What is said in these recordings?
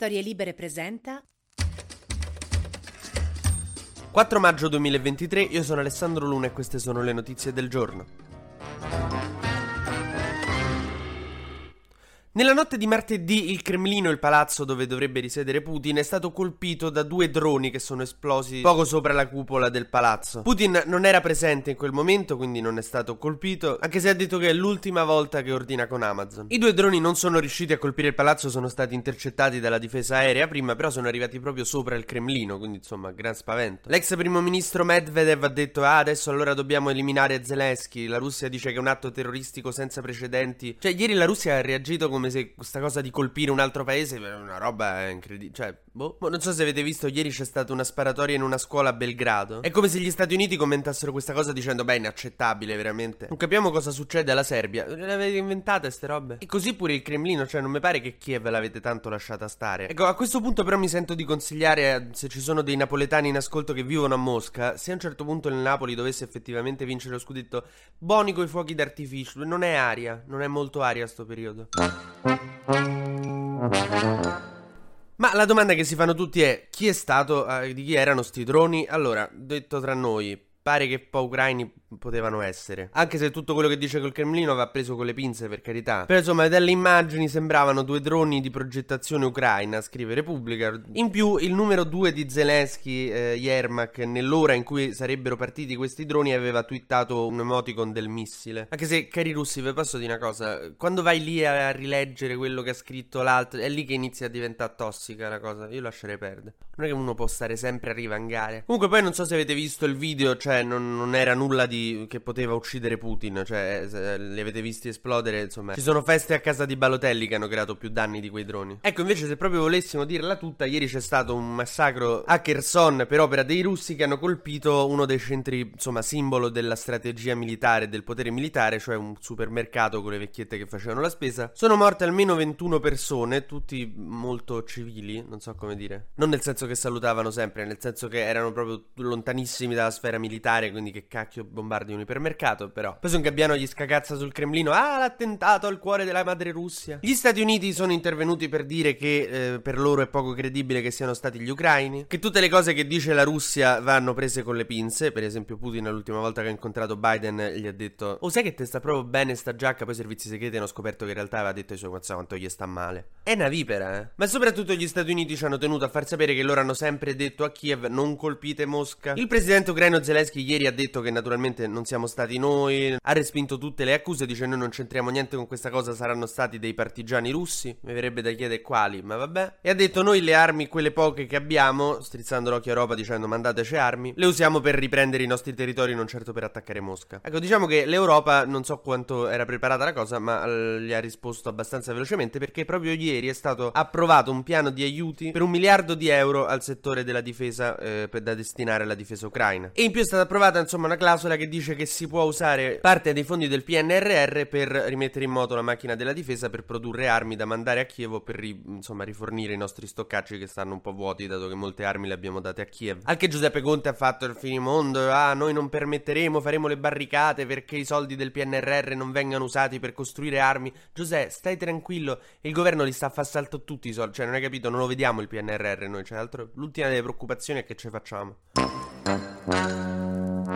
Storie Libere presenta 4 maggio 2023, io sono Alessandro Luna e queste sono le notizie del giorno. Nella notte di martedì il Cremlino, il palazzo dove dovrebbe risiedere Putin, è stato colpito da due droni che sono esplosi poco sopra la cupola del palazzo. Putin non era presente in quel momento, quindi non è stato colpito, anche se ha detto che è l'ultima volta che ordina con Amazon. I due droni non sono riusciti a colpire il palazzo, sono stati intercettati dalla difesa aerea prima, però sono arrivati proprio sopra il Cremlino, quindi insomma, gran spavento. L'ex primo ministro Medvedev ha detto "Ah, adesso allora dobbiamo eliminare Zelensky". La Russia dice che è un atto terroristico senza precedenti. Cioè, ieri la Russia ha reagito come come se questa cosa di colpire un altro paese è una roba incredibile. Cioè, boh. boh. Non so se avete visto, ieri c'è stata una sparatoria in una scuola a Belgrado. È come se gli Stati Uniti commentassero questa cosa dicendo, beh, inaccettabile, veramente. Non capiamo cosa succede alla Serbia. Le avete inventate ste robe? E così pure il Cremlino, cioè, non mi pare che Kiev l'avete tanto lasciata stare. Ecco, a questo punto però mi sento di consigliare, se ci sono dei napoletani in ascolto che vivono a Mosca, se a un certo punto il Napoli dovesse effettivamente vincere lo scudetto, buoni coi fuochi d'artificio. Non è aria, non è molto aria sto periodo. Ma la domanda che si fanno tutti è chi è stato, eh, di chi erano sti droni? Allora, detto tra noi, pare che poi ucraini potevano essere. Anche se tutto quello che dice col Cremlino va preso con le pinze, per carità. Però insomma, dalle immagini sembravano due droni di progettazione ucraina, scrive Repubblica. In più, il numero 2 di Zelensky, eh, Yermak, nell'ora in cui sarebbero partiti questi droni, aveva twittato un emoticon del missile. Anche se, cari russi, vi posso dire una cosa: quando vai lì a rileggere quello che ha scritto l'altro, è lì che inizia a diventare tossica la cosa. Io lascerei perdere. Non è che uno può stare sempre a rivangare. Comunque, poi non so se avete visto il video, cioè, non, non era nulla di che poteva uccidere Putin. Cioè, li avete visti esplodere, insomma. Ci sono feste a casa di Balotelli che hanno creato più danni di quei droni. Ecco, invece, se proprio volessimo dirla tutta, ieri c'è stato un massacro a Kherson per opera dei russi che hanno colpito uno dei centri, insomma, simbolo della strategia militare, del potere militare, cioè un supermercato con le vecchiette che facevano la spesa. Sono morte almeno 21 persone, tutti molto civili, non so come dire. Non nel senso che salutavano sempre, nel senso che erano proprio lontanissimi dalla sfera militare, quindi che cacchio bombardi un ipermercato, però. Poi un gabbiano gli scagazza sul Cremlino. Ah, l'attentato al cuore della madre Russia. Gli Stati Uniti sono intervenuti per dire che eh, per loro è poco credibile che siano stati gli ucraini. Che tutte le cose che dice la Russia vanno prese con le pinze. Per esempio, Putin l'ultima volta che ha incontrato Biden gli ha detto: Oh, sai che te sta proprio bene sta giacca? Poi i servizi segreti hanno scoperto che in realtà aveva detto ai suoi quanto gli sta male. È una vipera, eh. Ma soprattutto gli Stati Uniti ci hanno tenuto a far sapere che loro hanno sempre detto a Kiev: non colpite Mosca. Il presidente ucraino Zelensky ieri ha detto che naturalmente non siamo stati noi, ha respinto tutte le accuse, dice noi non c'entriamo niente con questa cosa, saranno stati dei partigiani russi, mi verrebbe da chiedere quali, ma vabbè. E ha detto noi le armi, quelle poche che abbiamo, strizzando l'occhio a Europa dicendo mandateci armi, le usiamo per riprendere i nostri territori, non certo per attaccare Mosca. Ecco, diciamo che l'Europa non so quanto era preparata la cosa, ma uh, gli ha risposto abbastanza velocemente perché proprio ieri è stato approvato un piano di aiuti per un miliardo di euro al settore della difesa eh, da destinare alla difesa ucraina. E in più è stata approvata insomma una clausola che dice che si può usare parte dei fondi del PNRR per rimettere in moto la macchina della difesa per produrre armi da mandare a Kiev per ri, insomma rifornire i nostri stoccacci che stanno un po' vuoti dato che molte armi le abbiamo date a Kiev. Anche Giuseppe Conte ha fatto il finimondo, ah noi non permetteremo, faremo le barricate perché i soldi del PNRR non vengano usati per costruire armi. Giuseppe, stai tranquillo, il governo li sta a far salto tutti i soldi, cioè non hai capito, non lo vediamo il PNRR noi, cioè altro, l'ultima delle preoccupazioni è che ce facciamo.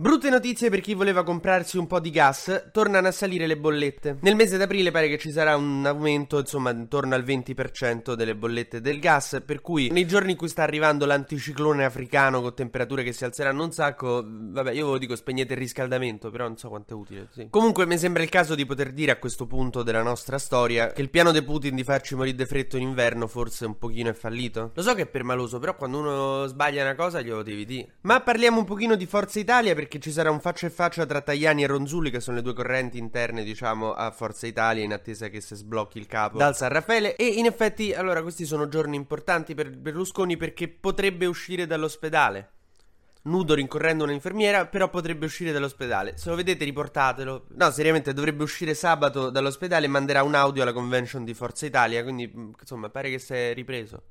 Brutte notizie per chi voleva comprarsi un po' di gas, tornano a salire le bollette. Nel mese d'aprile pare che ci sarà un aumento, insomma, intorno al 20% delle bollette del gas, per cui nei giorni in cui sta arrivando l'anticiclone africano con temperature che si alzeranno un sacco, vabbè, io ve lo dico, spegnete il riscaldamento, però non so quanto è utile, sì. Comunque mi sembra il caso di poter dire a questo punto della nostra storia che il piano di Putin di farci morire di freddo in inverno forse un pochino è fallito. Lo so che è permaloso, però quando uno sbaglia una cosa glielo devi dire. Ma parliamo un pochino di Forza Italia perché perché ci sarà un faccia e faccia tra Tajani e Ronzulli, che sono le due correnti interne, diciamo, a Forza Italia, in attesa che si sblocchi il capo dal San Raffaele. E in effetti, allora, questi sono giorni importanti per Berlusconi perché potrebbe uscire dall'ospedale nudo rincorrendo un'infermiera, però potrebbe uscire dall'ospedale. Se lo vedete, riportatelo. No, seriamente, dovrebbe uscire sabato dall'ospedale e manderà un audio alla convention di Forza Italia. Quindi, insomma, pare che si è ripreso.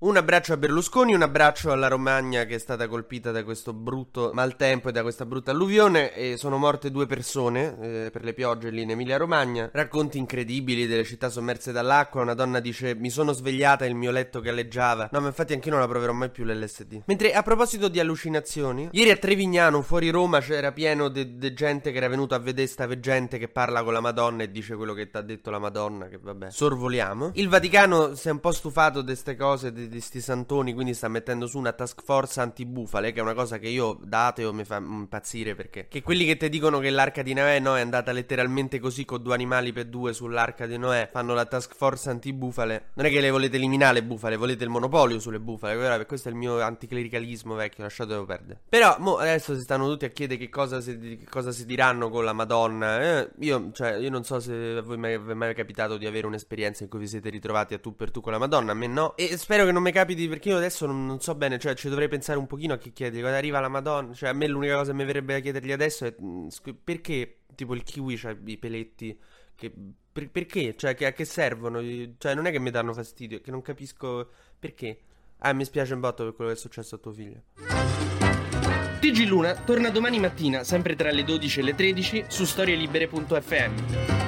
Un abbraccio a Berlusconi, un abbraccio alla Romagna che è stata colpita da questo brutto maltempo e da questa brutta alluvione e sono morte due persone eh, per le piogge lì in Emilia Romagna. Racconti incredibili delle città sommerse dall'acqua, una donna dice mi sono svegliata e il mio letto galleggiava. No, ma infatti anche io non la proverò mai più l'LSD. Mentre a proposito di allucinazioni, ieri a Trevignano fuori Roma c'era pieno di gente che era venuta a vedere sta veggente che parla con la Madonna e dice quello che ti ha detto la Madonna, che vabbè, sorvoliamo. Il Vaticano si è un po' stufato di queste cose, di di sti santoni, quindi sta mettendo su una task force anti-bufale, che è una cosa che io da ateo mi fa impazzire perché che quelli che ti dicono che l'arca di Noè no è andata letteralmente così con due animali per due sull'arca di Noè, fanno la task force anti-bufale. Non è che le volete eliminare le bufale, volete il monopolio sulle bufale. Guarda, questo è il mio anticlericalismo vecchio, lasciatelo perdere. Però mo adesso si stanno tutti a chiedere che cosa si, che cosa si diranno con la Madonna. Eh, io, cioè, io non so se a voi mai, vi è mai capitato di avere un'esperienza in cui vi siete ritrovati a tu per tu con la Madonna, a me no. E spero che non mi capiti perché io adesso non, non, so bene, cioè ci dovrei pensare un pochino a chi chiedi quando arriva la Madonna, cioè a me l'unica cosa che mi verrebbe da chiedergli adesso è mm, perché tipo il kiwi c'ha i peletti che, per, perché? Cioè che, a che servono? Cioè non è che mi danno fastidio, che non capisco perché. Ah, mi spiace un botto per quello che è successo a tuo figlio. TG Luna torna domani mattina, sempre tra le 12 e le 13, su storielibere.fm.